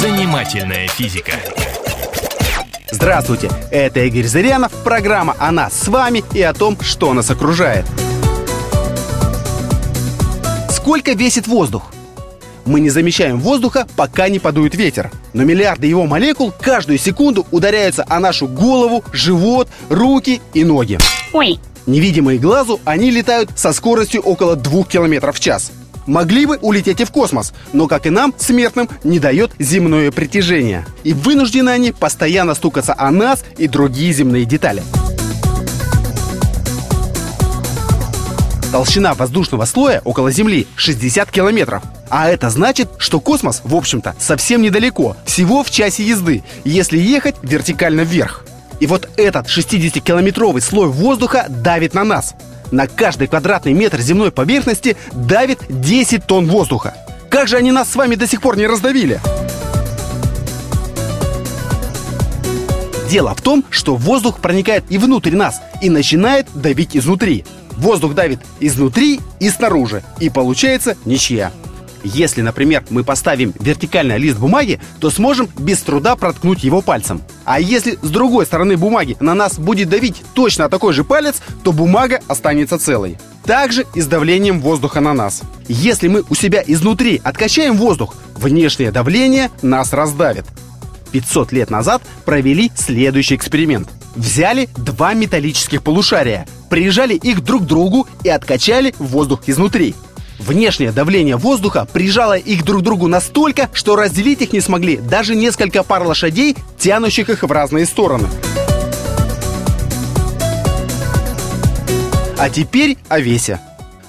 Занимательная физика. Здравствуйте, это Игорь Зырянов, программа о нас с вами и о том, что нас окружает. Сколько весит воздух? Мы не замечаем воздуха, пока не подует ветер. Но миллиарды его молекул каждую секунду ударяются о нашу голову, живот, руки и ноги. Ой, Невидимые глазу, они летают со скоростью около 2 км в час. Могли бы улететь и в космос, но, как и нам, смертным, не дает земное притяжение. И вынуждены они постоянно стукаться о нас и другие земные детали. Толщина воздушного слоя около Земли 60 километров. А это значит, что космос, в общем-то, совсем недалеко, всего в часе езды, если ехать вертикально вверх. И вот этот 60-километровый слой воздуха давит на нас. На каждый квадратный метр земной поверхности давит 10 тонн воздуха. Как же они нас с вами до сих пор не раздавили? Дело в том, что воздух проникает и внутрь нас, и начинает давить изнутри. Воздух давит изнутри и снаружи, и получается ничья. Если, например, мы поставим вертикально лист бумаги, то сможем без труда проткнуть его пальцем. А если с другой стороны бумаги на нас будет давить точно такой же палец, то бумага останется целой. Также и с давлением воздуха на нас. Если мы у себя изнутри откачаем воздух, внешнее давление нас раздавит. 500 лет назад провели следующий эксперимент. Взяли два металлических полушария, прижали их друг к другу и откачали воздух изнутри. Внешнее давление воздуха прижало их друг к другу настолько, что разделить их не смогли даже несколько пар лошадей, тянущих их в разные стороны. А теперь о весе.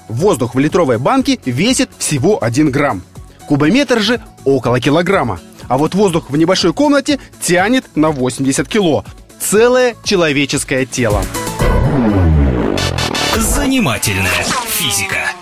Воздух в литровой банке весит всего 1 грамм. Кубометр же около килограмма. А вот воздух в небольшой комнате тянет на 80 кило. Целое человеческое тело. Занимательная физика.